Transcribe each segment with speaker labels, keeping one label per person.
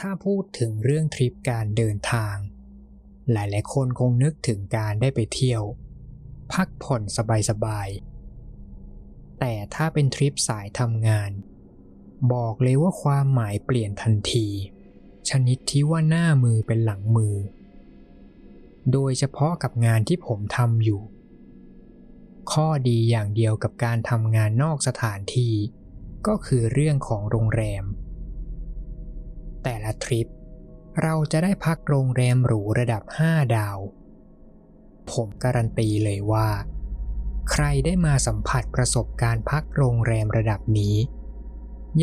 Speaker 1: ถ้าพูดถึงเรื่องทริปการเดินทาง หลายๆ คนคงนึกถึงการได้ไปเที่ยว พักผ่อนสบายๆ แต่ถ้าเป็นทริปสายทำงาน บอกเลยว่าความหมายเปลี่ยนทันที ชนิดที่ว่าหน้ามือเป็นหลังมือ โดยเฉพาะกับงานที่ผมทำอยู่ ข้อดีอย่างเดียวกับการทำงานนอกสถานที่ ก็คือเรื่องของโรงแรม แต่ละทริป เราจะได้พักโรงแรมหรูระดับ 5 ดาว ผมการันตีเลยว่า ใครได้มาสัมผัสประสบการณ์พักโรงแรมระดับนี้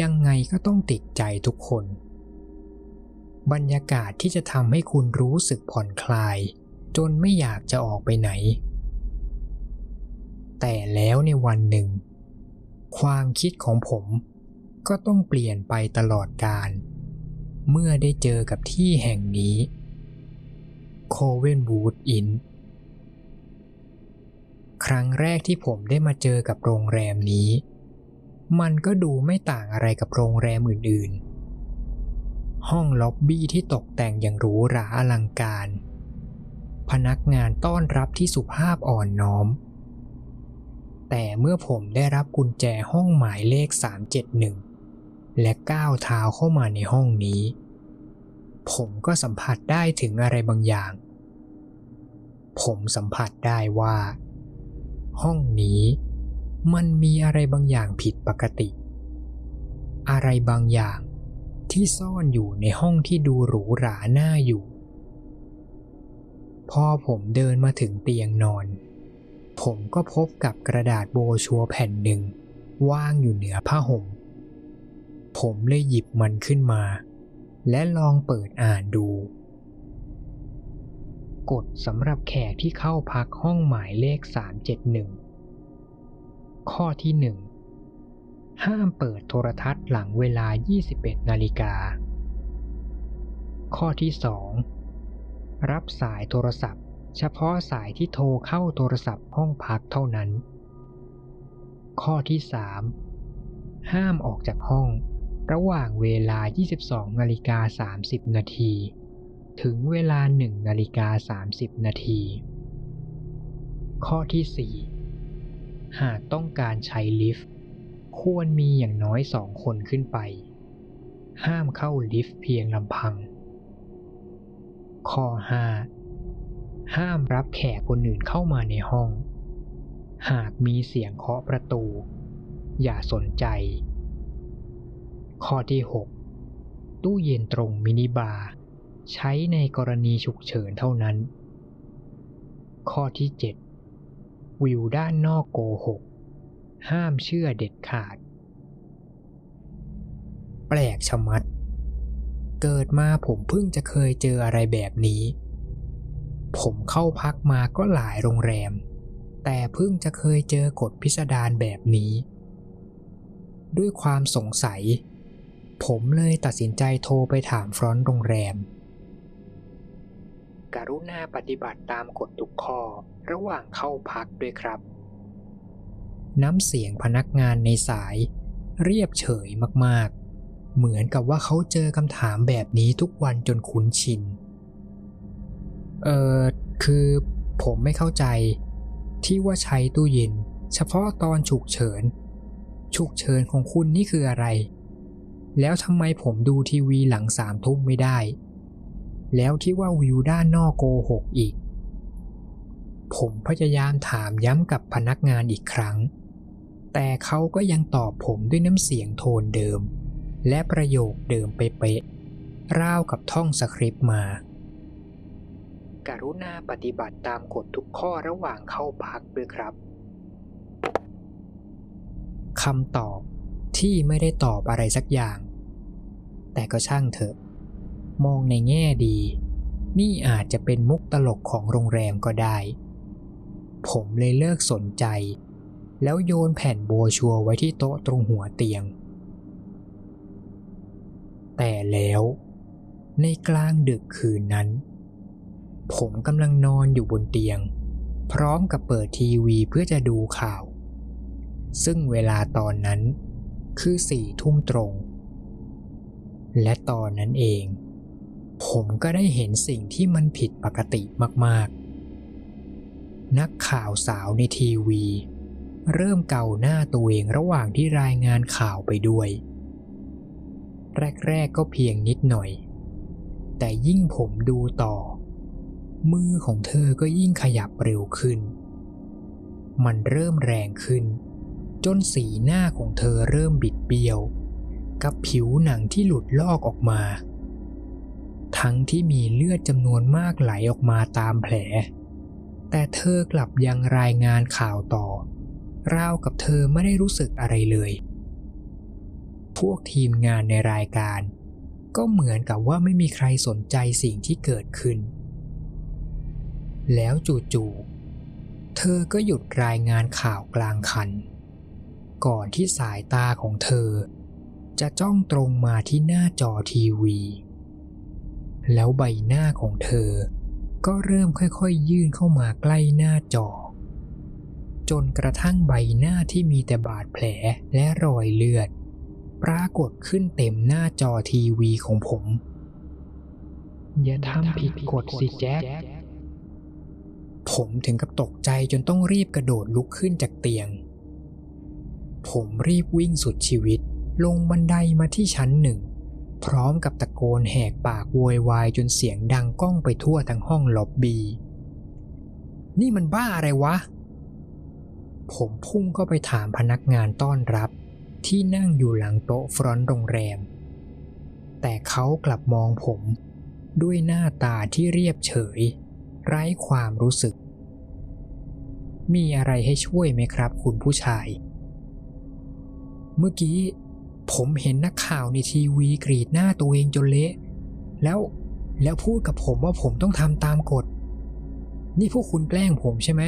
Speaker 1: ยังไงก็ต้องติดใจทุกคน บรรยากาศที่จะทำให้คุณรู้สึกผ่อนคลาย จนไม่อยากจะออกไปไหน แต่แล้วในวันหนึ่ง ความคิดของผมก็ต้องเปลี่ยนไปตลอดกาล เมื่อได้เจอกับที่แห่งนี้โคเวนวูดอินครั้งแรกที่ผมได้มาเจอกับโรงแรมนี้ มันก็ดูไม่ต่างอะไรกับโรงแรมอื่นๆ ห้องล็อบบี้ที่ตกแต่งอย่างหรูหราอลังการ พนักงานต้อนรับที่สุภาพอ่อนน้อม แต่เมื่อผมได้รับกุญแจห้องหมายเลข 371 และก้าวเท้าเข้ามาในห้องนี้ ผมก็สัมผัสได้ถึงอะไรบางอย่าง ผมสัมผัสได้ว่า ห้องนี้มันมีอะไรบางอย่างผิดปกติ อะไรบางอย่างที่ซ่อนอยู่ในห้องที่ดูหรูหราหน่าอยู่ พอผมเดินมาถึงเตียงนอน ผมก็พบกับกระดาษโบชัวแผ่นหนึ่งว่างอยู่เหนือผ้าห่ม ผมเลยหยิบมันขึ้นมา และลองเปิดอ่านดู กฎสำหรับแขกที่เข้าพักห้องหมายเลข 371 ข้อที่ 1 ห้ามเปิดโทรทัศน์หลังเวลา 21 นาฬิกา ข้อที่ 2 รับสายโทรศัพท์ เฉพาะสายที่โทรเข้าโทรศัพท์ห้องพักเท่านั้น ข้อที่ 3ห้ามออกจากห้อง ระหว่างเวลา 22นาฬิกา30 นาที ถึงเวลา 1นาฬิกา30 นาที ข้อที่ 4 หากต้องการใช้ลิฟต์ ควรมีอย่างน้อยสองคนขึ้นไป ห้ามเข้าลิฟต์เพียงลำพัง ข้อ 5 ห้ามรับแขกคนอื่นเข้ามาในห้อง หากมีเสียงเคาะประตู อย่าสนใจ ข้อที่ 6 ตู้เย็นตรงมินิบาร์ใช้ในกรณีฉุกเฉินเท่านั้น ข้อที่ 7 วิวด้านนอกโกหก ห้ามเชื่อเด็ดขาด แปลกชะมัด เกิดมาผมเพิ่งจะเคยเจออะไรแบบนี้ ผมเข้าพักมาก็หลายโรงแรม แต่เพิ่งจะเคยเจอกฎพิสดารแบบนี้ ด้วยความสงสัย ผมเลยตัดสินใจโทรไปถามฟรอนต์โรงแรม กรุณาปฏิบัติตามกฎทุกข้อระหว่างเข้าพักด้วยครับ น้ำเสียงพนักงานในสายเรียบเฉยมากๆ เหมือนกับว่าเขาเจอคำถามแบบนี้ทุกวันจนคุ้นชิน เออคือผมไม่เข้าใจที่ว่าใช้ตู้เย็น เฉพาะตอนฉุกเฉิน ฉุกเฉินของคุณนี่คืออะไร แล้วทำไมผมดูทีวีหลังสามทุ่มไม่ได้ แล้วที่ว่าวิวด้านนอกโกหกอีก ผมพยายามถามย้ำกับพนักงานอีกครั้ง แต่เขาก็ยังตอบผมด้วยน้ำเสียงโทนเดิม และประโยคเดิมเป๊ะๆราวกับท่องสคริปต์มา กรุณาปฏิบัติตามกฎทุกข้อระหว่างเข้าพักด้วยครับคำตอบ ที่ไม่ได้ตอบอะไรสักอย่าง แต่ก็ช่างเถอะ มองในแง่ดี นี่อาจจะเป็นมุกตลกของโรงแรมก็ได้ ผมเลยเลิกสนใจ แล้วโยนแผ่นโบชัวร์ไว้ที่โต๊ะตรงหัวเตียง แต่แล้วในกลางดึกคืนนั้น ผมกำลังนอนอยู่บนเตียง พร้อมกับเปิดทีวีเพื่อจะดูข่าว ซึ่งเวลาตอนนั้น คือสี่ทุ่มตรง และตอนนั้นเอง ผมก็ได้เห็นสิ่งที่มันผิดปกติมากๆ นักข่าวสาวในทีวี เริ่มเกาหน้าตัวเองระหว่างที่รายงานข่าวไปด้วย แรกๆก็เพียงนิดหน่อย แต่ยิ่งผมดูต่อ มือของเธอก็ยิ่งขยับเร็วขึ้น มันเริ่มแรงขึ้น จนสีหน้าของเธอเริ่มบิดเบี้ยว กับผิวหนังที่หลุดลอกออกมา ทั้งที่มีเลือดจำนวนมากไหลออกมาตามแผล แต่เธอกลับยังรายงานข่าวต่อ ราวกับเธอไม่ได้รู้สึกอะไรเลย พวกทีมงานในรายการ ก็เหมือนกับว่าไม่มีใครสนใจสิ่งที่เกิดขึ้น แล้วจู่ๆเธอก็หยุดรายงานข่าวกลางคัน ก่อนที่สายตาของเธอ จะจ้องตรงมาที่หน้าจอทีวี แล้วใบหน้าของเธอ ก็เริ่มค่อยๆยื่นเข้ามาใกล้หน้าจอ จนกระทั่งใบหน้าที่มีแต่บาดแผลและรอยเลือด ปรากฏขึ้นเต็มหน้าจอทีวีของผม อย่าทำผิดกฎสิแจ็คผมถึงกับตกใจจนต้องรีบกระโดดลุกขึ้นจากเตียง ผมรีบวิ่งสุดชีวิต ลงบันไดมาที่ชั้นหนึ่ง พร้อมกับตะโกนแหกปากโวยวายจนเสียงดังก้องไปทั่วทั้งห้องล็อบบี้ นี่มันบ้าอะไรวะ ผมพุ่งเข้าไปถามพนักงานต้อนรับ ที่นั่งอยู่หลังโต๊ะฟรอนต์โรงแรม แต่เขากลับมองผมด้วยหน้าตาที่เรียบเฉย ไร้ความรู้สึก มีอะไรให้ช่วยไหมครับคุณผู้ชาย เมื่อกี้ผมเห็นนักข่าวในทีวีกรีดหน้าตัวเองจนเละ แล้วแล้วพูดกับผมว่าผมต้องทำตามกฎ นี่พวกคุณแกล้งผมใช่ไหม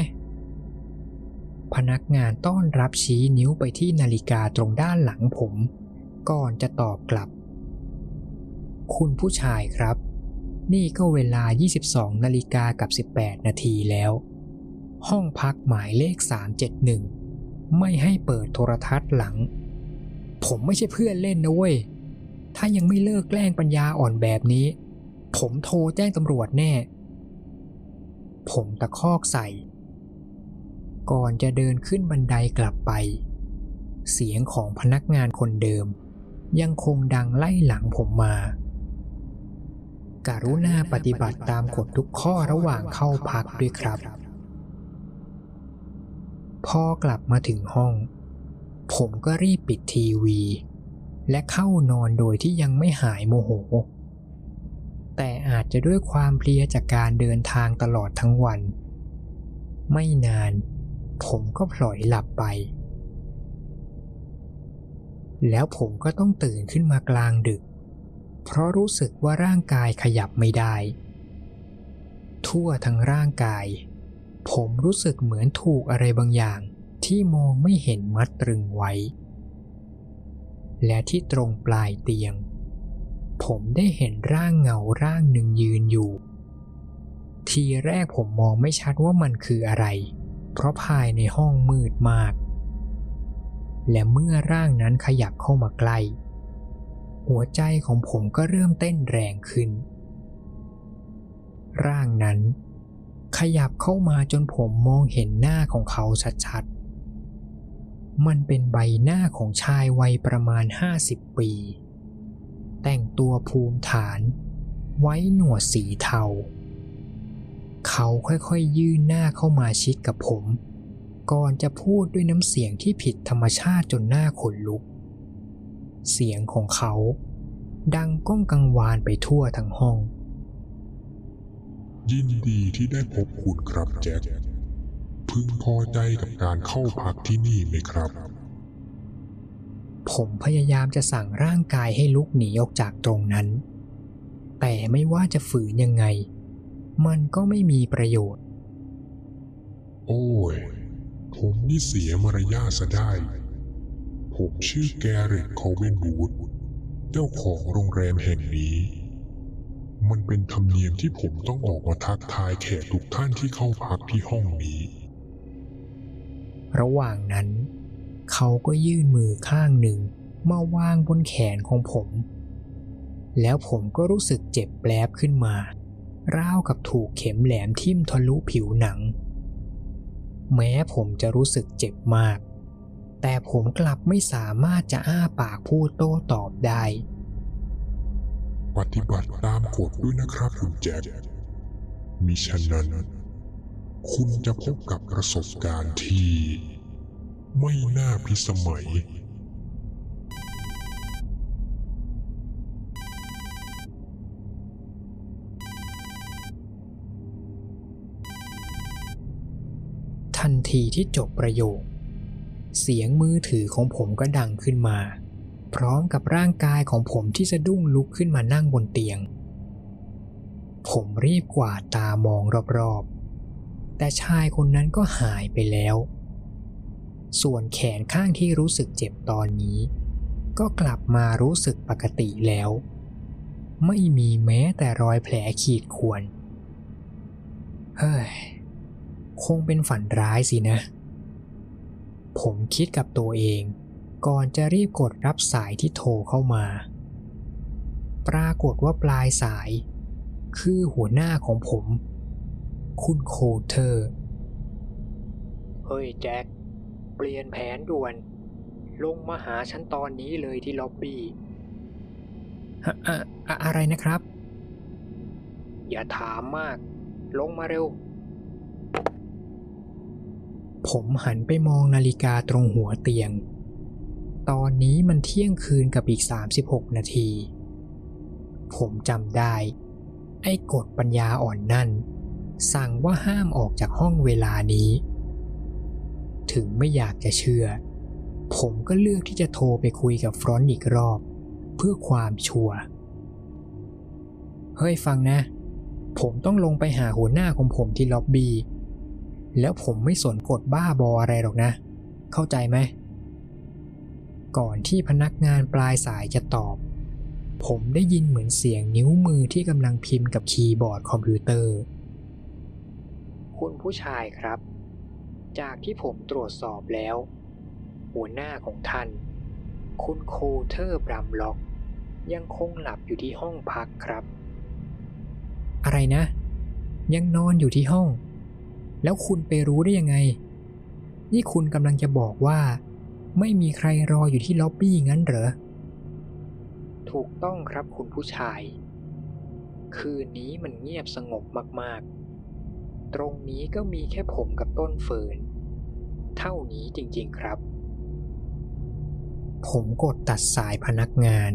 Speaker 1: พนักงานต้อนรับชี้นิ้วไปที่นาฬิกาตรงด้านหลังผม ก่อนจะตอบกลับ คุณผู้ชายครับ นี่ก็เวลา 22 นาฬิกากับ 18 นาทีแล้ว ห้องพักหมายเลข 371 ไม่ให้เปิดโทรทัศน์หลัง ผมไม่ใช่เพื่อนเล่นนะเว้ย ถ้ายังไม่เลิกแกล้งปัญญาอ่อนแบบนี้ ผมโทรแจ้งตำรวจแน่ ผมตะคอกใส่ ก่อนจะเดินขึ้นบันไดกลับไป เสียงของพนักงานคนเดิม ยังคงดังไล่หลังผมมา การุณาปฏิบัติตามกฎทุกข้อระหว่างเข้าพักด้วยครับ พอกลับมาถึงห้อง ผมก็รีบปิดทีวี และเข้านอนโดยที่ยังไม่หายโมโห แต่อาจจะด้วยความเพลียจากการเดินทางตลอดทั้งวัน ไม่นาน ผมก็พลอยหลับไป แล้วผมก็ต้องตื่นขึ้นมากลางดึก เพราะรู้สึกว่าร่างกายขยับไม่ได้ ทั่วทั้งร่างกาย ผมรู้สึกเหมือนถูกอะไรบางอย่าง ที่มองไม่เห็นมัดตรึงไว้ และที่ตรงปลายเตียง ผมได้เห็นร่างเงาร่างหนึ่งยืนอยู่ ทีแรกผมมองไม่ชัดว่ามันคืออะไร เพราะภายในห้องมืดมาก และเมื่อร่างนั้นขยับเข้ามาใกล้ หัวใจของผมก็เริ่มเต้นแรงขึ้น ร่างนั้นขยับเข้ามาจนผมมองเห็นหน้าของเขาชัด มันเป็นใบหน้าของชายวัยประมาณ 50 ปี แต่งตัวภูมิฐาน ไว้หนวดสีเทา เขาค่อยๆยื่นหน้าเข้ามาชิดกับผม ก่อนจะพูดด้วยน้ำเสียงที่ผิดธรรมชาติจนหน้าขนลุก เสียงของเขา ดังก้องกังวานไปทั่วทั้งห้อง
Speaker 2: ยินดีที่ได้พบคุณครับแจ็ค พึงพอใจกับการเข้าพักที่นี่ไหมครับ
Speaker 1: ผมพยายามจะสั่งร่างกายให้ลุกหนีออกจากตรงนั้น แต่ไม่ว่าจะฝืนยังไง มันก็ไม่มีประโยชน์
Speaker 2: โอ้ย ผมนี่เสียมารยาทซะได้ ผมชื่อแกเรตคอเวนบูดเจ้าของโรงแรมแห่งนี้มันเป็นธรรมเนียมที่ผมต้องออกมาทักทายแขกทุกท่านที่เข้าพักที่ห้องนี้
Speaker 1: ระหว่างนั้น เขาก็ยื่นมือข้างหนึ่งมาวางบนแขนของผม แล้วผมก็รู้สึกเจ็บแปลบขึ้นมา ราวกับถูกเข็มแหลมทิ่มทะลุผิวหนัง แม้ผมจะรู้สึกเจ็บมาก แต่ผมกลับไม่สามารถจะอ้าปากพูดโต้ตอบได้
Speaker 2: ปฏิบัติตามกฎด้วยนะครับคุณแจ็คมิฉะนั้น คุณจะพบกับประสบการณ์ที่ ไม่น่าพิสมัย
Speaker 1: ทันทีที่จบประโยค เสียงมือถือของผมก็ดังขึ้นมา พร้อมกับร่างกายของผมที่สะดุ้งลุกขึ้นมานั่งบนเตียง ผมรีบกวาดตามองรอบๆ แต่ชายคนนั้นก็หายไปแล้ว ส่วนแขนข้างที่รู้สึกเจ็บตอนนี้ ก็กลับมารู้สึกปกติแล้ว ไม่มีแม้แต่รอยแผลขีดข่วน เฮ้ย คงเป็นฝันร้ายสินะ ผมคิดกับตัวเอง ก่อนจะรีบกดรับสายที่โทรเข้ามา ปรากฏว่าปลายสาย คือหัวหน้าของผม คุณโคเทอร์ เฮ้ยแจ็ค เปลี่ยนแผนด่วน ลงมาหาฉันตอนนี้เลยที่ล็อบบี้ฮะอะอะอะไรนะครับ อย่าถามมาก ลงมาเร็ว ผมหันไปมองนาฬิกาตรงหัวเตียง ตอนนี้มันเที่ยงคืนกับอีก 36 นาที ผมจำได้ ไอ้กฎปัญญาอ่อนนั่น สั่งว่าห้ามออกจากห้องเวลานี้ ถึงไม่อยากจะเชื่อ ผมก็เลือกที่จะโทรไปคุยกับฟรอนต์อีกรอบ เพื่อความชัวร์เฮ้ยฟังนะ ผมต้องลงไปหาหัวหน้าของผมที่ล็อบบี้แล้วผมไม่สนกฎบ้าบออะไรหรอกนะ เข้าใจไหม ก่อนที่พนักงานปลายสายจะตอบ ผมได้ยินเหมือนเสียงนิ้วมือที่กำลังพิมพ์กับคีย์บอร์ดคอมพิวเตอร์ คุณผู้ชายครับ จากที่ผมตรวจสอบแล้ว หัวหน้าของท่าน คุณโคเทอร์บรัมล็อก ยังคงหลับอยู่ที่ห้องพักครับ อะไรนะ ยังนอนอยู่ที่ห้อง แล้วคุณไปรู้ได้ยังไง นี่คุณกำลังจะบอกว่า ไม่มีใครรออยู่ที่ล็อบบี้งั้นเหรอ ถูกต้องครับคุณผู้ชาย คืนนี้มันเงียบสงบมากๆ ตรงนี้ก็มีแค่ผมกับต้นเฟิร์นเท่านี้จริงๆครับ ผมกดตัดสายพนักงาน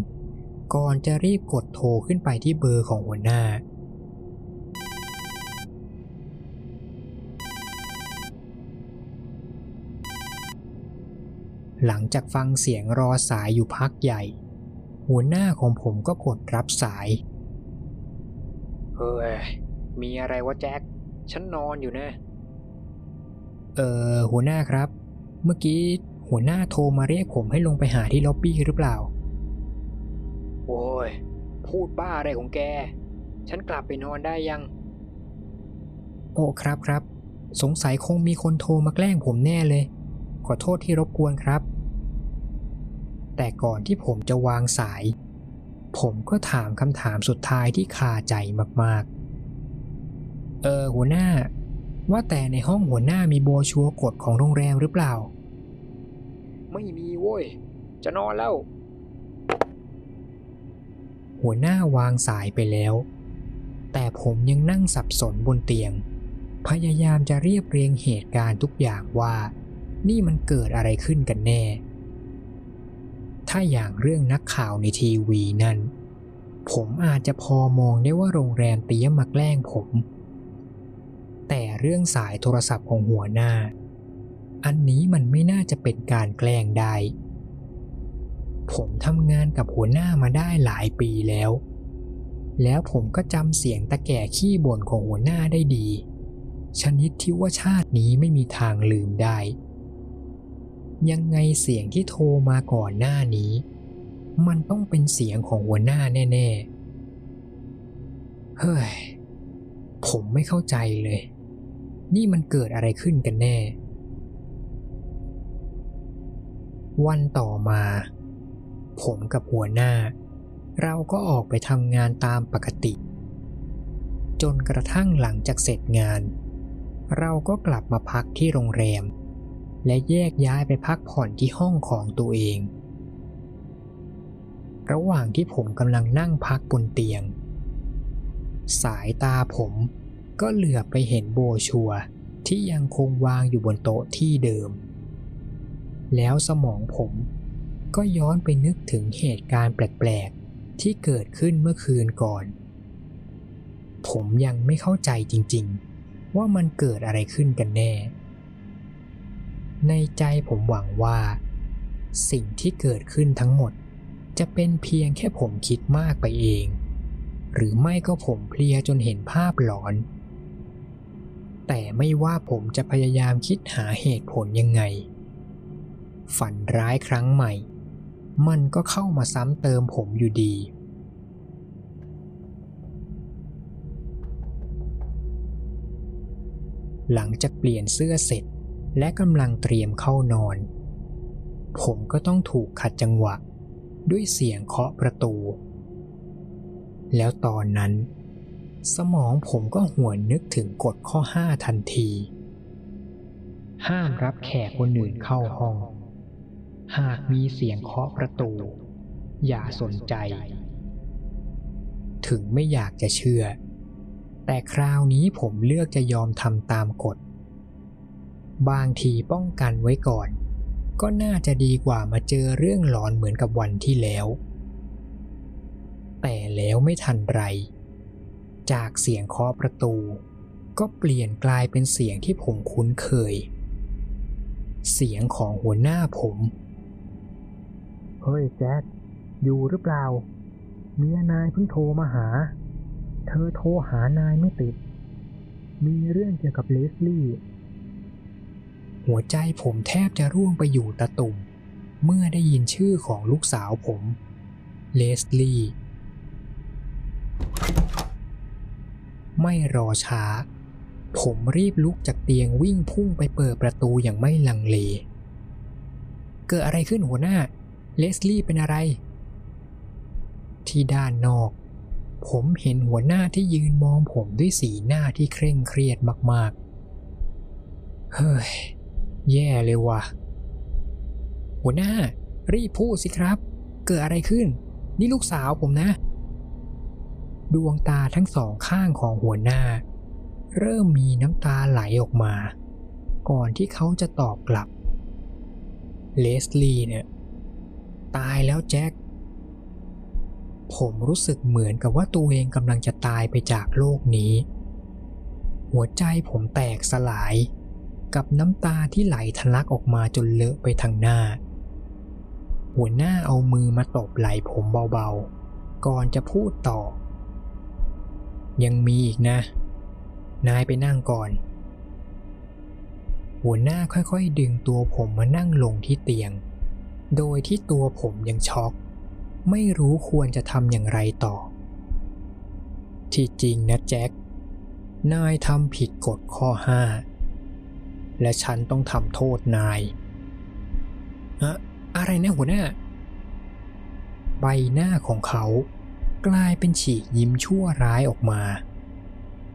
Speaker 1: ก่อนจะรีบกดโทรขึ้นไปที่เบอร์ของหัวหน้า หลังจากฟังเสียงรอสายอยู่พักใหญ่ หัวหน้าของผมก็กดรับสาย เฮ้ยมีอะไรวะแจ็ค ฉันนอนอยู่นะ เอ่อ หัวหน้าครับ เมื่อกี้หัวหน้าโทรมาเรียกผมให้ลงไปหาที่ล็อบบี้หรือเปล่า โอ้ย พูดบ้าอะไรของแก ฉันกลับไปนอนได้ยัง โอ้ครับครับ สงสัยคงมีคนโทรมาแกล้งผมแน่เลย ขอโทษที่รบกวนครับ แต่ก่อนที่ผมจะวางสาย ผมก็ถามคำถามสุดท้ายที่คาใจมากๆ เออหัวหน้า ว่าแต่ในห้องหัวหน้ามีโบรชัวร์กฎของโรงแรมหรือเปล่า ไม่มีโว้ย จะนอนแล้ว หัวหน้าวางสายไปแล้ว แต่ผมยังนั่งสับสนบนเตียง พยายามจะเรียบเรียงเหตุการณ์ทุกอย่างว่า นี่มันเกิดอะไรขึ้นกันแน่ ถ้าอย่างเรื่องนักข่าวในทีวีนั่นผมอาจจะพอมองได้ว่าโรงแรมเตี้ยมมาแกล้งผม แต่เรื่องสายโทรศัพท์ของหัวหน้า อันนี้มันไม่น่าจะเป็นการแกล้งได้ ผมทำงานกับหัวหน้ามาได้หลายปีแล้ว แล้วผมก็จำเสียงตะแก่ขี้บ่นของหัวหน้าได้ดี ชนิดที่ว่าชาตินี้ไม่มีทางลืมได้ ยังไงเสียงที่โทรมาก่อนหน้านี้ มันต้องเป็นเสียงของหัวหน้าแน่ ๆ เฮ้ยผมไม่เข้าใจเลย นี่มันเกิดอะไรขึ้นกันแน่ วันต่อมา ผมกับหัวหน้า เราก็ออกไปทำงานตามปกติ จนกระทั่งหลังจากเสร็จงาน เราก็กลับมาพักที่โรงแรม และแยกย้ายไปพักผ่อนที่ห้องของตัวเอง ระหว่างที่ผมกำลังนั่งพักบนเตียง สายตาผม ก็เหลือบไปเห็นโบชัวที่ยังคงวางอยู่บนโต๊ะที่เดิม แล้วสมองผมก็ย้อนไปนึกถึงเหตุการณ์แปลกๆ ที่เกิดขึ้นเมื่อคืนก่อน ผมยังไม่เข้าใจจริงๆ ว่ามันเกิดอะไรขึ้นกันแน่ ในใจผมหวังว่า สิ่งที่เกิดขึ้นทั้งหมด จะเป็นเพียงแค่ผมคิดมากไปเอง หรือไม่ก็ผมเพลียจนเห็นภาพหลอน แต่ไม่ว่าผมจะพยายามคิดหาเหตุผลยังไง ฝันร้ายครั้งใหม่ มันก็เข้ามาซ้ำเติมผมอยู่ดี หลังจากเปลี่ยนเสื้อเสร็จและกำลังเตรียมเข้านอน ผมก็ต้องถูกขัดจังหวะ ด้วยเสียงเคาะประตู แล้วตอนนั้น สมองผมก็หวนนึกถึงกฎข้อ5ทันที ห้ามรับแขกคนอื่นเข้าห้อง หากมีเสียงเคาะประตู อย่าสนใจ ถึงไม่อยากจะเชื่อ แต่คราวนี้ผมเลือกจะยอมทำตามกฎ บางทีป้องกันไว้ก่อน ก็น่าจะดีกว่ามาเจอเรื่องหลอนเหมือนกับวันที่แล้ว แต่แล้วไม่ทันไร จากเสียงเคาะประตู ก็เปลี่ยนกลายเป็นเสียงที่ผมคุ้นเคย เสียงของหัวหน้าผม เฮ้ยแจ็คอยู่หรือเปล่า เมียนายเพิ่งโทรมาหา เธอโทรหานายไม่ติด มีเรื่องเกี่ยวกับเลสลี่ หัวใจผมแทบจะร่วงไปอยู่ตะตุ่ม เมื่อได้ยินชื่อของลูกสาวผม เลสลี่ ไม่รอช้า ผมรีบลุกจากเตียงวิ่งพุ่งไปเปิดประตูอย่างไม่ลังเล เกิดอะไรขึ้นหัวหน้า เลสลี่เป็นอะไร ที่ด้านนอก ผมเห็นหัวหน้าที่ยืนมองผมด้วยสีหน้าที่เคร่งเครียดมากๆ เฮ้ย แย่เลยว่ะ หัวหน้า รีบพูดสิครับ เกิดอะไรขึ้น นี่ลูกสาวผมนะ ดวงตาทั้งสองข้างของหัวหน้า เริ่มมีน้ำตาไหลออกมา ก่อนที่เขาจะตอบกลับ เลสลี่เนี่ย ตายแล้วแจ็ค ผมรู้สึกเหมือนกับว่าตัวเองกำลังจะตายไปจากโลกนี้ หัวใจผมแตกสลายกับน้ำตาที่ไหลทะลักออกมาจนเลอะไปทางหน้า หัวหน้าเอามือมาตบไหล่ผมเบาๆ ก่อนจะพูดต่อ ยังมีอีกนะ นายไปนั่งก่อน หัวหน้าค่อยๆ ดึงตัวผมมานั่งลงที่เตียง โดยที่ตัวผมยังช็อก ไม่รู้ควรจะทำอย่างไรต่อ ที่จริงนะแจ็ค นายทำผิดกฎข้อห้า และฉันต้องทำโทษนายอะอะไรนะหัวหน้า ใบหน้าของเขา กลายเป็นฉีกยิ้มชั่วร้ายออกมา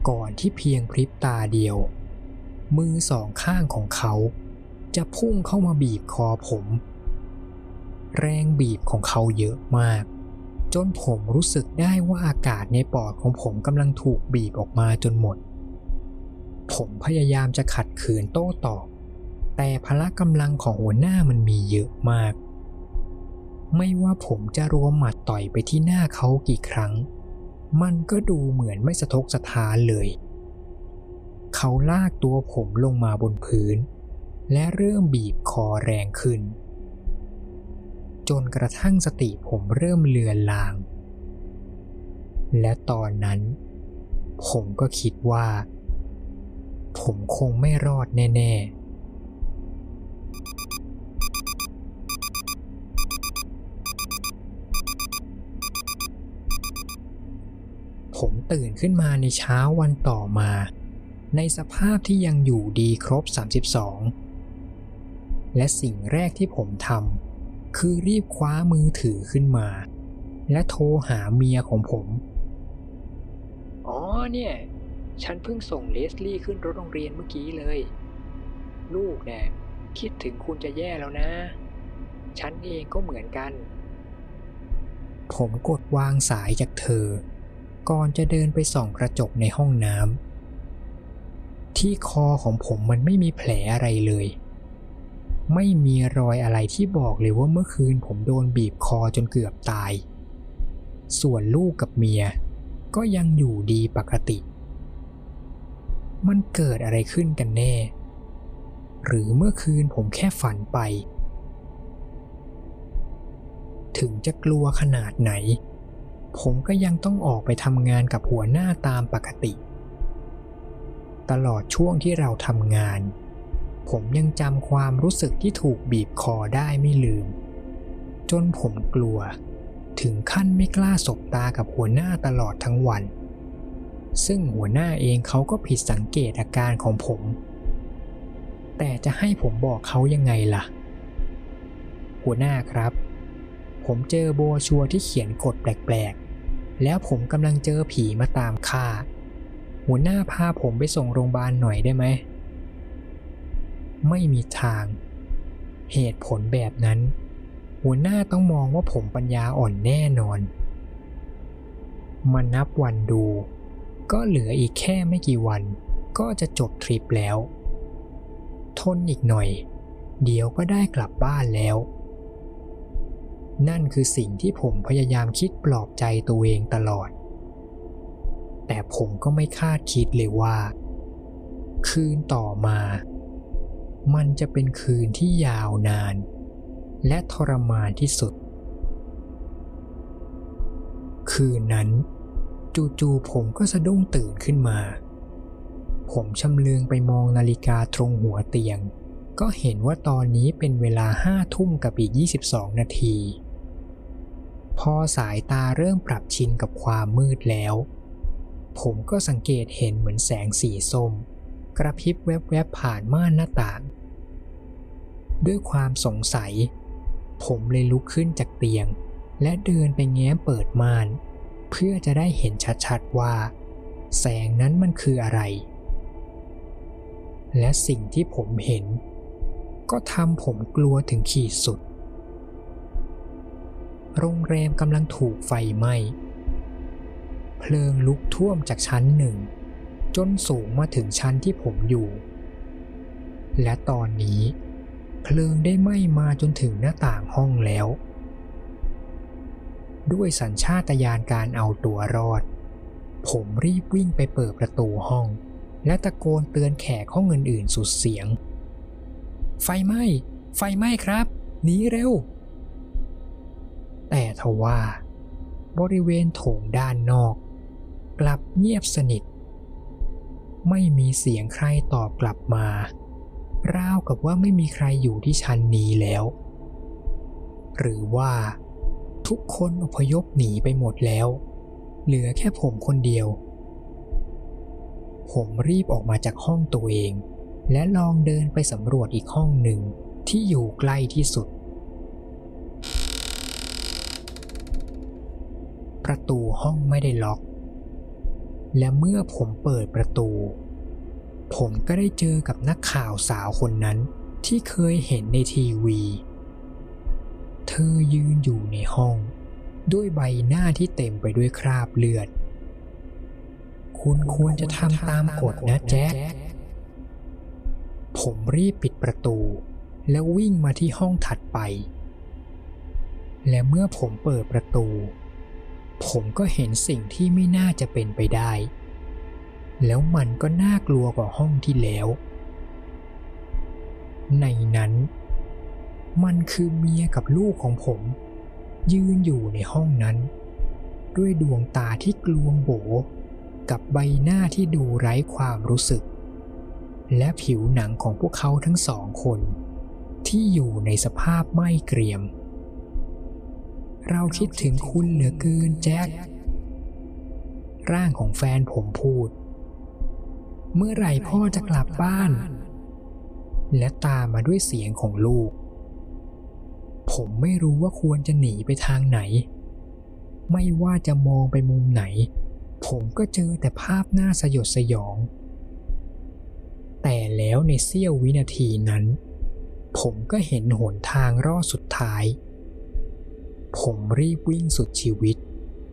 Speaker 1: ก่อนที่เพียงพริบตาเดียว มือสองข้างของเขา จะพุ่งเข้ามาบีบคอผม แรงบีบของเขาเยอะมาก จนผมรู้สึกได้ว่าอากาศในปอดของผมกำลังถูกบีบออกมาจนหมด ผมพยายามจะขัดขืนโต้ตอบ แต่พละกำลังของหัวหน้ามันมีเยอะมาก ไม่ว่าผมจะรวมหมัดต่อยไปที่หน้าเขากี่ครั้ง มันก็ดูเหมือนไม่สะทกสะท้านเลย เขาลากตัวผมลงมาบนพื้น และเริ่มบีบคอแรงขึ้น จนกระทั่งสติผมเริ่มเลือนลาง และตอนนั้น ผมก็คิดว่า ผมคงไม่รอดแน่ ๆ ผมตื่นขึ้นมาในเช้าวันต่อมา ในสภาพที่ยังอยู่ดีครบ 32 และสิ่งแรกที่ผมทำคือรีบคว้ามือถือขึ้นมา และโทรหาเมียของผม อ๋อเนี่ย ฉันเพิ่งส่งเลสลี่ขึ้นรถโรงเรียนเมื่อกี้เลย ลูกเนี่ยคิดถึงคุณจะแย่แล้วนะ ฉันเองก็เหมือนกัน ผมกดวางสายจากเธอ ก่อนจะเดินไปส่องกระจกในห้องน้ำที่คอของผมมันไม่มีแผลอะไรเลย ไม่มีรอยอะไรที่บอกเลยว่าเมื่อคืนผมโดนบีบคอจนเกือบตาย ส่วนลูกกับเมีย ก็ยังอยู่ดีปกติ มันเกิดอะไรขึ้นกันแน่ หรือเมื่อคืนผมแค่ฝันไป ถึงจะกลัวขนาดไหน ผมก็ยังต้องออกไปทำงานกับหัวหน้าตามปกติ ตลอดช่วงที่เราทำงาน ผมยังจำความรู้สึกที่ถูกบีบคอได้ไม่ลืม จนผมกลัว ถึงขั้นไม่กล้าสบตากับหัวหน้าตลอดทั้งวัน ซึ่งหัวหน้าเองเขาก็ผิดสังเกตอาการของผม แต่จะให้ผมบอกเขายังไงล่ะ หัวหน้าครับผมเจอโบชัวที่เขียนกฎแปลก แล้วผมกำลังเจอผีมาตามฆ่า หัวหน้าพาผมไปส่งโรงพยาบาลหน่อยได้ไหม ไม่มีทาง เหตุผลแบบนั้น หัวหน้าต้องมองว่าผมปัญญาอ่อนแน่นอน มานับวันดู ก็เหลืออีกแค่ไม่กี่วัน ก็จะจบทริปแล้ว ทนอีกหน่อย เดี๋ยวก็ได้กลับบ้านแล้ว นั่นคือสิ่งที่ผมพยายามคิดปลอบใจตัวเองตลอด แต่ผมก็ไม่คาดคิดเลยว่า คืนต่อมา มันจะเป็นคืนที่ยาวนาน และทรมานที่สุด คืนนั้น จู่ๆผมก็สะดุ้งตื่นขึ้นมา ผมชำเลืองไปมองนาฬิกาตรงหัวเตียงก็เห็นว่าตอนนี้เป็นเวลาห้าทุ่มกับอีก 22 นาที พอสายตาเริ่มปรับชินกับความมืดแล้ว ผมก็สังเกตเห็นเหมือนแสงสีส้ม กระพริบแวบๆผ่านม่านหน้าต่าง ด้วยความสงสัย ผมเลยลุกขึ้นจากเตียง และเดินไปแง้มเปิดม่าน เพื่อจะได้เห็นชัดๆว่า แสงนั้นมันคืออะไร และสิ่งที่ผมเห็น ก็ทำผมกลัวถึงขีดสุด โรงแรมกำลังถูกไฟไหม้ เพลิงลุกท่วมจากชั้นหนึ่ง จนสูงมาถึงชั้นที่ผมอยู่ และตอนนี้ เพลิงได้ไหม้มาจนถึงหน้าต่างห้องแล้ว ด้วยสัญชาตญาณการเอาตัวรอด ผมรีบวิ่งไปเปิดประตูห้อง และตะโกนเตือนแขกห้องอื่นๆสุดเสียง ไฟไหม้ ไฟไหม้ครับ หนีเร็ว แต่ทว่า บริเวณโถงด้านนอก กลับเงียบสนิท ไม่มีเสียงใครตอบกลับมาราวกับว่าไม่มีใครอยู่ที่ชั้นนี้แล้ว หรือว่า ทุกคนอพยพหนีไปหมดแล้ว เหลือแค่ผมคนเดียว ผมรีบออกมาจากห้องตัวเอง และลองเดินไปสำรวจอีกห้องหนึ่งที่อยู่ใกล้ที่สุด ประตูห้องไม่ได้ล็อก และเมื่อผมเปิดประตู ผมก็ได้เจอกับนักข่าวสาวคนนั้นที่เคยเห็นในทีวี เธอยืนอยู่ในห้อง ด้วยใบหน้าที่เต็มไปด้วยคราบเลือด คุณควรจะทำตามกฎนะแจ็ค ผมรีบปิดประตู แล้ววิ่งมาที่ห้องถัดไป และเมื่อผมเปิดประตู ผมก็เห็นสิ่งที่ไม่น่าจะเป็นไปได้ แล้วมันก็น่ากลัวกว่าห้องที่แล้ว ในนั้น มันคือเมียกับลูกของผม ยืนอยู่ในห้องนั้น ด้วยดวงตาที่กลวงโบ กับใบหน้าที่ดูไร้ความรู้สึก และผิวหนังของพวกเขาทั้งสองคน ที่อยู่ในสภาพไหม้เกรียม เราคิดถึงคุณเหลือเกินแจ็ค ร่างของแฟนผมพูด เมื่อไหร่พ่อจะกลับบ้าน และตามมาด้วยเสียงของลูก ผมไม่รู้ว่าควรจะหนีไปทางไหน ไม่ว่าจะมองไปมุมไหน ผมก็เจอแต่ภาพหน้าสยดสยอง แต่แล้วในเสี้ยววินาทีนั้น ผมก็เห็นหนทางรอดสุดท้าย ผมรีบวิ่งสุดชีวิต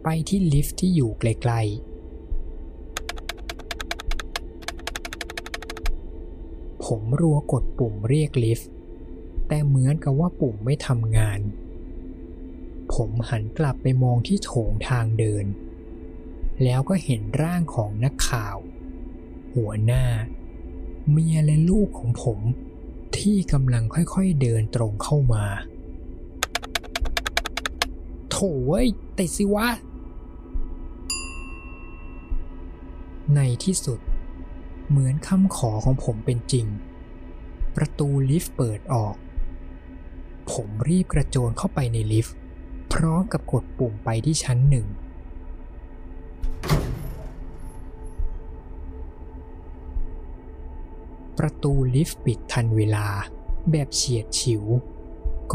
Speaker 1: ไปที่ลิฟต์ที่อยู่ไกลๆ ผมรัวกดปุ่มเรียกลิฟต์แต่เหมือนกับว่าปุ่มไม่ทำงาน ผมหันกลับไปมองที่โถงทางเดิน แล้วก็เห็นร่างของนักข่าว หัวหน้า เมียและลูกของผมที่กำลังค่อยๆเดินตรงเข้ามา โถเว้ยติดสิวะ ในที่สุด เหมือนคำขอของผมเป็นจริง ประตูลิฟต์เปิดออก ผมรีบกระโจนเข้าไปในลิฟต์ พร้อมกับกดปุ่มไปที่ชั้นหนึ่ง ประตูลิฟต์ปิดทันเวลาแบบเฉียดฉิว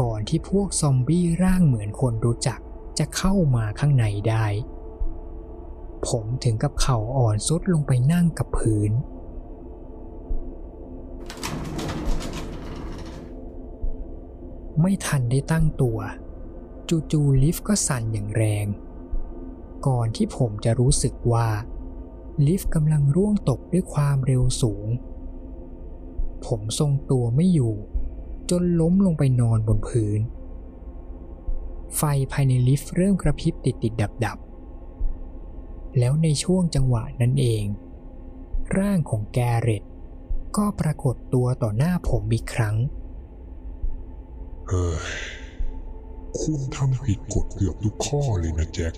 Speaker 1: ก่อนที่พวกซอมบี้ร่างเหมือนคนรู้จัก จะเข้ามาข้างในได้ ผมถึงกับเข่าอ่อนซุดลงไปนั่งกับพื้น ไม่ทันได้ตั้งตัวจู่ๆลิฟต์ก็สั่นอย่างแรง ก่อนที่ผมจะรู้สึกว่า ลิฟต์กำลังร่วงตกด้วยความเร็วสูง ผมทรงตัวไม่อยู่ จนล้มลงไปนอนบนพื้น ไฟภายในลิฟต์เริ่มกระพริบติดติดดับดับๆแล้วในช่วงจังหวะนั้นเอง ร่างของแกเรตก็ปรากฏตัวต่อหน้าผมอีกครั้ง
Speaker 2: เฮ้ยคุณทำผิดกฎเกือบทุกข้อเลยนะแจ็ค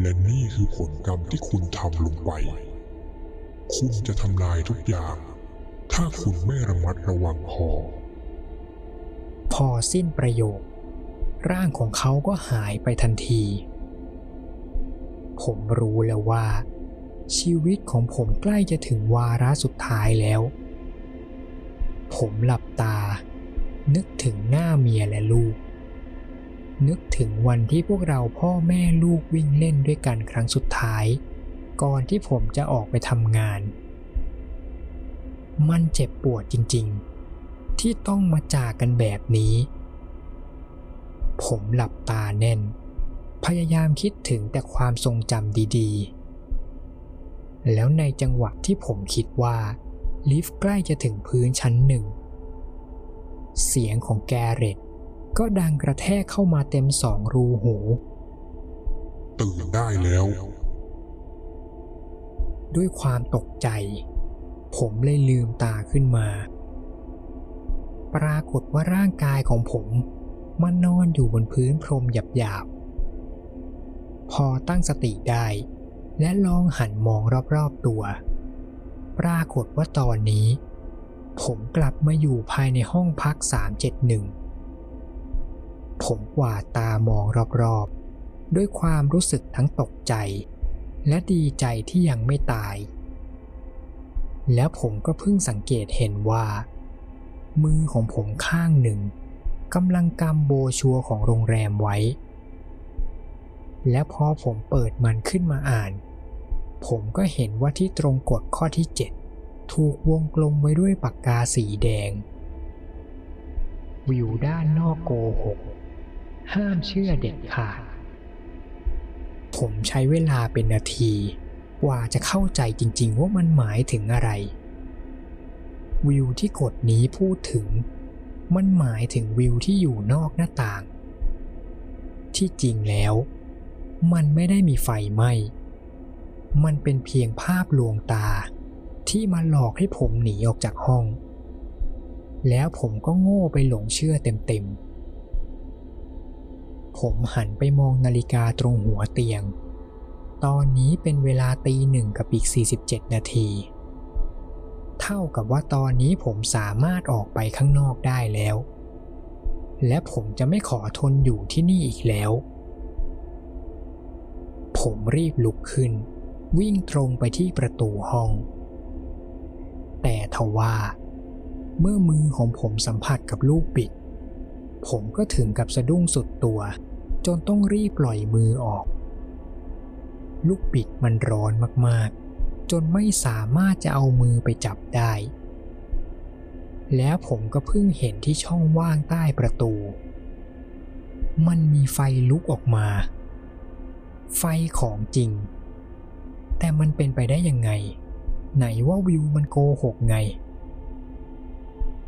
Speaker 2: และนี่คือผลกรรมที่คุณทำลงไป คุณจะทำลายทุกอย่าง ถ้าคุณไม่ระมัดระวังพอ
Speaker 1: พอสิ้นประโยค ร่างของเขาก็หายไปทันที ผมรู้แล้วว่า ชีวิตของผมใกล้จะถึงวาระสุดท้ายแล้ว ผมหลับตา นึกถึงหน้าเมียและลูก นึกถึงวันที่พวกเราพ่อแม่ลูกวิ่งเล่นด้วยกันครั้งสุดท้าย ก่อนที่ผมจะออกไปทำงาน มันเจ็บปวดจริง ๆ ที่ต้องมาจากกันแบบนี้ ผมหลับตาแน่น พยายามคิดถึงแต่ความทรงจำดีๆ แล้วในจังหวะที่ผมคิดว่า ลิฟต์ใกล้จะถึงพื้นชั้นหนึ่ง เสียงของแกเรตก็ดังกระแทกเข้ามาเต็มสองรูหู
Speaker 2: ตื่นได้แล้ว
Speaker 1: ด้วยความตกใจ ผมเลยลืมตาขึ้นมา ปรากฏว่าร่างกายของผม มันนอนอยู่บนพื้นพรมหยาบๆ พอตั้งสติได้ และลองหันมองรอบๆตัว ปรากฏว่าตอนนี้ ผมกลับมาอยู่ภายในห้องพัก 371 ผมกวาดตามองรอบๆ ด้วยความรู้สึกทั้งตกใจ และดีใจที่ยังไม่ตาย แล้วผมก็เพิ่งสังเกตเห็นว่า มือของผมข้างหนึ่ง กำลังกำโบชัวของโรงแรมไว้ และพอผมเปิดมันขึ้นมาอ่าน ผมก็เห็นว่าที่ตรงกฎข้อที่ 7 ถูกวงกลมไว้ด้วยปากกาสีแดง วิวด้านนอกโกหก ห้ามเชื่อเด็ดขาด ผมใช้เวลาเป็นนาที กว่าจะเข้าใจจริงๆว่ามันหมายถึงอะไร วิวที่กฎนี้พูดถึง มันหมายถึงวิวที่อยู่นอกหน้าต่าง ที่จริงแล้ว มันไม่ได้มีไฟไหม้ มันเป็นเพียงภาพลวงตา ที่มาหลอกให้ผมหนีออกจากห้อง แล้วผมก็โง่ไปหลงเชื่อเต็มๆ ผมหันไปมองนาฬิกาตรงหัวเตียง ตอนนี้เป็นเวลาตีหนึ่งกับอีก 47 นาที เท่ากับว่าตอนนี้ผมสามารถออกไปข้างนอกได้แล้ว และผมจะไม่ขอทนอยู่ที่นี่อีกแล้ว ผมรีบลุกขึ้น วิ่งตรงไปที่ประตูห้อง แต่ทว่า เมื่อมือของผมสัมผัสกับลูกบิด ผมก็ถึงกับสะดุ้งสุดตัว จนต้องรีบปล่อยมือออก ลูกบิดมันร้อนมากๆ จนไม่สามารถจะเอามือไปจับได้ แล้วผมก็เพิ่งเห็นที่ช่องว่างใต้ประตู มันมีไฟลุกออกมา ไฟของจริง แต่มันเป็นไปได้ยังไง ไหนว่าวิวมันโกหกไง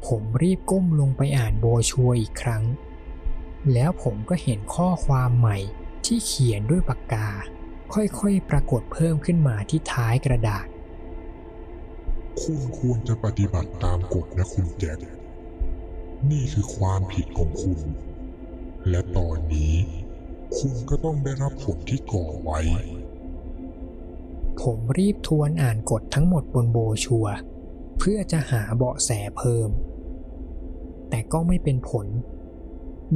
Speaker 1: ผมรีบก้มลงไปอ่านโบชัวอีกครั้ง แล้วผมก็เห็นข้อความใหม่ที่เขียนด้วยปากกา ค่อยๆ ปรากฏเพิ่มขึ้นมาที่ท้ายกระดาษ
Speaker 2: คุณควรจะปฏิบัติตามกฎนะคุณแจ็คนี่คือความผิดของคุณ และตอนนี้ คุณก็ต้องได้รับผลที่ก่อไว้
Speaker 1: ผมรีบทวนอ่านกฎทั้งหมดบนโบชัว เพื่อจะหาเบาะแสเพิ่ม แต่ก็ไม่เป็นผล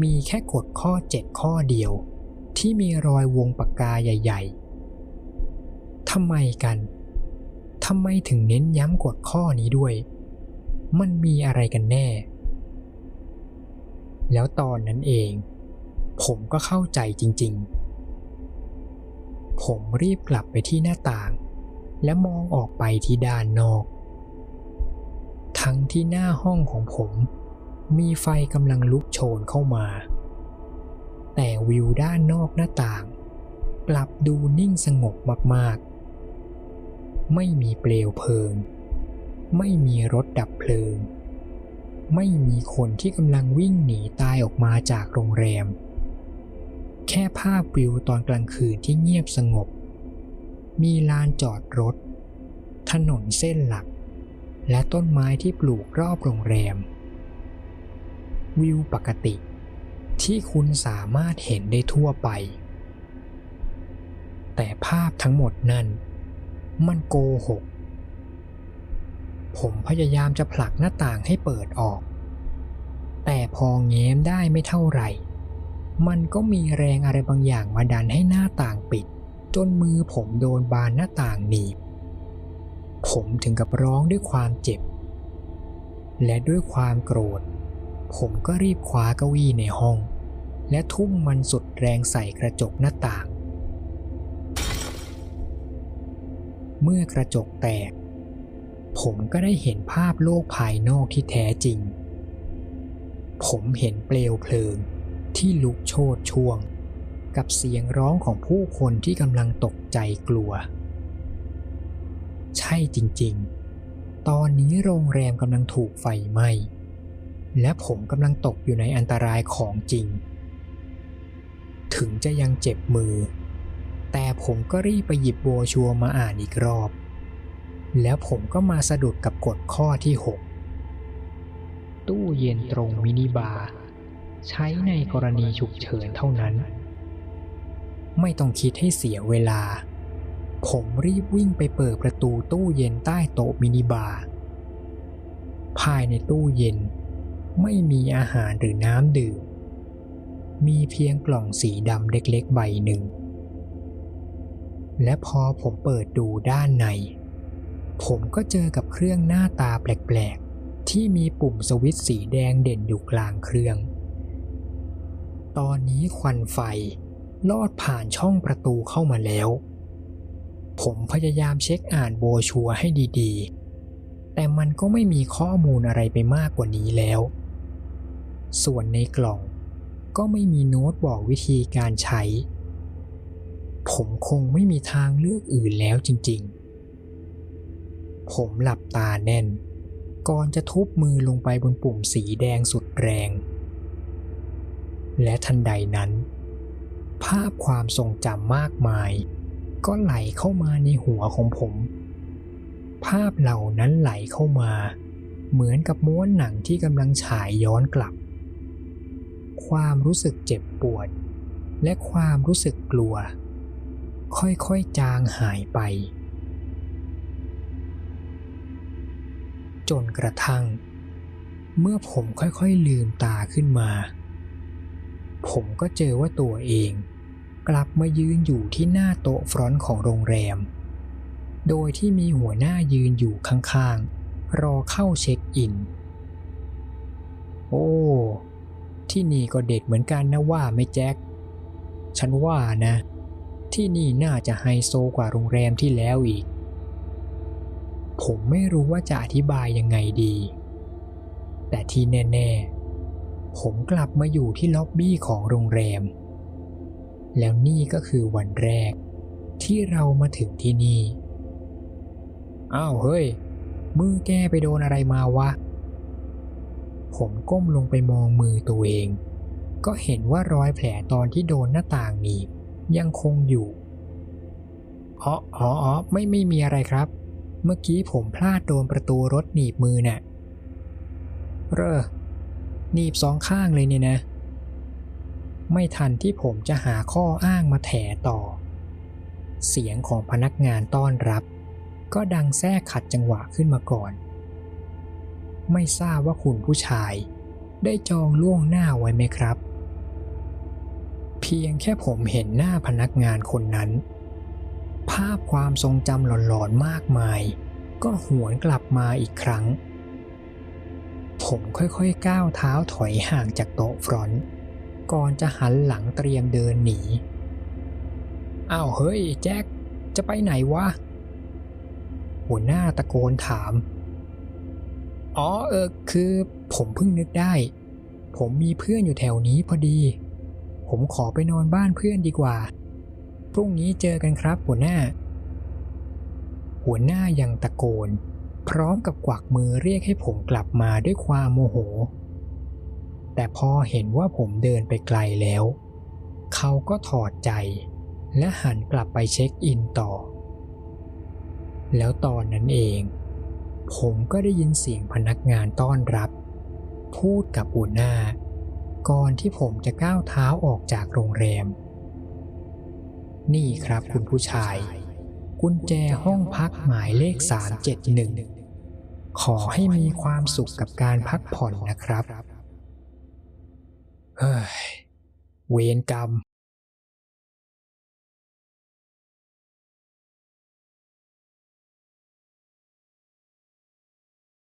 Speaker 1: มีแค่กฎข้อ7ข้อเดียว ที่มีรอยวงปากกาใหญ่ ๆ ทำไมกัน ทำไมถึงเน้นย้ำกฎข้อนี้ด้วย มันมีอะไรกันแน่ แล้วตอนนั้นเอง ผมก็เข้าใจจริง ๆ ผมรีบกลับไปที่หน้าต่าง และมองออกไปที่ด้านนอก ทั้งที่หน้าห้องของผมมีไฟกำลังลุกโชนเข้ามา แต่วิวด้านนอกหน้าต่าง กลับดูนิ่งสงบมากๆ ไม่มีเปลวเพลิง ไม่มีรถดับเพลิง ไม่มีคนที่กำลังวิ่งหนีตายออกมาจากโรงแรม แค่ภาพวิวตอนกลางคืนที่เงียบสงบ มีลานจอดรถ ถนนเส้นหลัก และต้นไม้ที่ปลูกรอบโรงแรม วิวปกติ ที่คุณสามารถเห็นได้ทั่วไป แต่ภาพทั้งหมดนั้น มันโกหก ผมพยายามจะผลักหน้าต่างให้เปิดออก แต่พอแง้มได้ไม่เท่าไหร่ มันก็มีแรงอะไรบางอย่างมาดันให้หน้าต่างปิด จนมือผมโดนบานหน้าต่างหนีบ ผมถึงกับร้องด้วยความเจ็บ และด้วยความโกรธ ผมก็รีบคว้าเก้าอี้ในห้อง และทุ่มมันสุดแรงใส่กระจกหน้าต่าง เมื่อกระจกแตก ผมก็ได้เห็นภาพโลกภายนอกที่แท้จริง ผมเห็นเปลวเพลิงที่ลุกโชนช่วง กับเสียงร้องของผู้คนที่กำลังตกใจกลัว ใช่จริงๆ ตอนนี้โรงแรมกำลังถูกไฟไหม้ และผมกำลังตกอยู่ในอันตรายของจริง ถึงจะยังเจ็บมือ แต่ผมก็รีบไปหยิบโบชัวมาอ่านอีกรอบ แล้วผมก็มาสะดุดกับกฎข้อที่ 6 ตู้เย็นตรงมินิบาร์ใช้ในกรณีฉุกเฉินเท่านั้น ไม่ต้องคิดให้เสียเวลา ผมรีบวิ่งไปเปิดประตูตู้เย็นใต้โต๊ะมินิบาร์ภายในตู้เย็น ไม่มีอาหารหรือน้ำดื่ม มีเพียงกล่องสีดำเล็กๆใบหนึ่ง และพอผมเปิดดูด้านใน ผมก็เจอกับเครื่องหน้าตาแปลกๆ ที่มีปุ่มสวิตช์สีแดงเด่นอยู่กลางเครื่อง ตอนนี้ควันไฟลอดผ่านช่องประตูเข้ามาแล้ว ผมพยายามเช็คอ่านโบชัวให้ดีๆ แต่มันก็ไม่มีข้อมูลอะไรไปมากกว่านี้แล้ว ส่วนในกล่องก็ไม่มีโน้ตบอกวิธีการใช้ ผมคงไม่มีทางเลือกอื่นแล้วจริงๆ ผมหลับตาแน่น ก่อนจะทุบมือลงไปบนปุ่มสีแดงสุดแรง และทันใดนั้น ภาพความทรงจำมากมาย ก็ไหลเข้ามาในหัวของผม ภาพเหล่านั้นไหลเข้ามา เหมือนกับม้วนหนังที่กำลังฉายย้อนกลับ ความรู้สึกเจ็บปวด และความรู้สึกกลัว ค่อยๆจางหายไป จนกระทั่ง เมื่อผมค่อยๆลืมตาขึ้นมา ผมก็เจอว่าตัวเอง กลับมายืนอยู่ที่หน้าโต๊ะฟรอนต์ของโรงแรม โดยที่มีหัวหน้ายืนอยู่ข้างๆ รอเข้าเช็คอิน โอ้ ที่นี่ก็เด็ดเหมือนกันนะว่าไม่แจ็ค ฉันว่านะ ที่นี่น่าจะไฮโซกว่าโรงแรมที่แล้วอีก ผมไม่รู้ว่าจะอธิบายยังไงดี แต่ที่แน่ ๆ ผมกลับมาอยู่ที่ล็อบบี้ของโรงแรม แล้วนี่ก็คือวันแรกที่เรามาถึงที่นี่ อ้าวเฮ้ย มือแกไปโดนอะไรมาวะ ผมก้มลงไปมองมือตัวเอง ก็เห็นว่ารอยแผลตอนที่โดนหน้าต่างหนีบยังคงอยู่อ๋ออ๋ออ๋อไม่ไม่มีอะไรครับ เมื่อกี้ผมพลาดโดนประตูรถหนีบมือน่ะเรอหนีบสองข้างเลยเนี่ยนะ ไม่ทันที่ผมจะหาข้ออ้างมาแถต่อ เสียงของพนักงานต้อนรับ ก็ดังแทรกขัดจังหวะขึ้นมาก่อน ไม่ทราบว่าคุณผู้ชาย ได้จองล่วงหน้าไว้ไหมครับ เพียงแค่ผมเห็นหน้าพนักงานคนนั้น ภาพความทรงจำหลอนๆมากมาย ก็หวนกลับมาอีกครั้ง ผมค่อยๆก้าวเท้าถอยห่างจากโต๊ะฟรอนต์ก่อนจะหันหลังเตรียมเดินหนี อ้าวเฮ้ยแจ็คจะไปไหนวะ หัวหน้าตะโกนถาม อ๋อเออคือผมเพิ่งนึกได้ ผมมีเพื่อนอยู่แถวนี้พอดี ผมขอไปนอนบ้านเพื่อนดีกว่า พรุ่งนี้เจอกันครับหัวหน้า หัวหน้ายังตะโกน พร้อมกับกวักมือเรียกให้ผมกลับมาด้วยความโมโห แต่พอเห็นว่าผมเดินไปไกลแล้ว เขาก็ถอดใจ และหันกลับไปเช็คอินต่อ แล้วตอนนั้นเอง ผมก็ได้ยินเสียงพนักงานต้อนรับ พูดกับหัวหน้า ก่อนที่ผมจะก้าวเท้าออกจากโรงแรม นี่ครับคุณผู้ชาย กุญแจห้องพักหมายเลข 371 ขอให้มีความสุขกับการพักผ่อนนะครับ เฮ้ย เวรกรรม